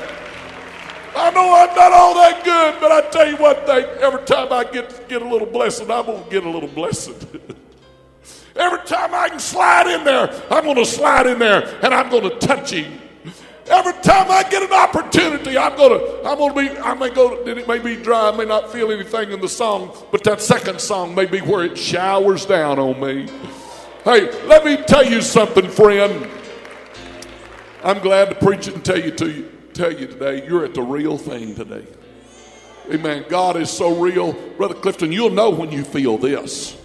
I know I'm not all that good, but I tell you one thing, every time I get, get a little blessing, I'm going to get a little blessing. every time I can slide in there, I'm going to slide in there and I'm going to touch him. Every time I get an opportunity, I'm gonna, I'm gonna be, I may go, it may be dry, I may not feel anything in the song, but that second song may be where it showers down on me. Hey, let me tell you something, friend. I'm glad to preach it and tell you to you, tell you today, you're at the real thing today. Amen. God is so real. Brother Clifton, you'll know when you feel this.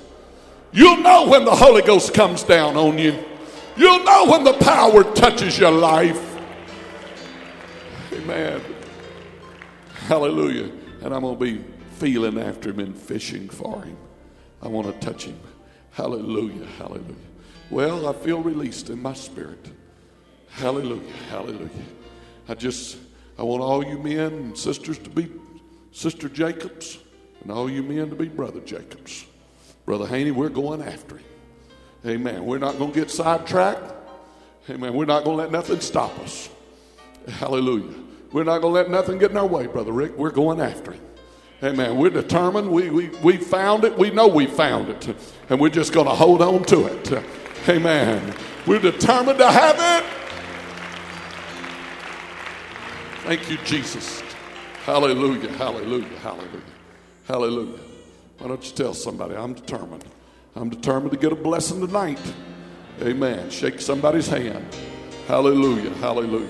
You'll know when the Holy Ghost comes down on you. You'll know when the power touches your life. Amen. Hallelujah. And I'm going to be feeling after him and fishing for him. I want to touch him. Hallelujah. Hallelujah. Well, I feel released in my spirit. Hallelujah. Hallelujah. I just, I want all you men and sisters to be Sister Jacobs and all you men to be Brother Jacobs. Brother Haney, we're going after him. Amen. We're not going to get sidetracked. Amen. We're not going to let nothing stop us. Hallelujah. We're not going to let nothing get in our way, Brother Rick. We're going after him. Amen. We're determined. We, we, we found it. We know we found it. And we're just going to hold on to it. Amen. We're determined to have it. Thank you, Jesus. Hallelujah. Hallelujah. Hallelujah. Hallelujah. Why don't you tell somebody I'm determined? I'm determined to get a blessing tonight. Amen. Shake somebody's hand. Hallelujah. Hallelujah.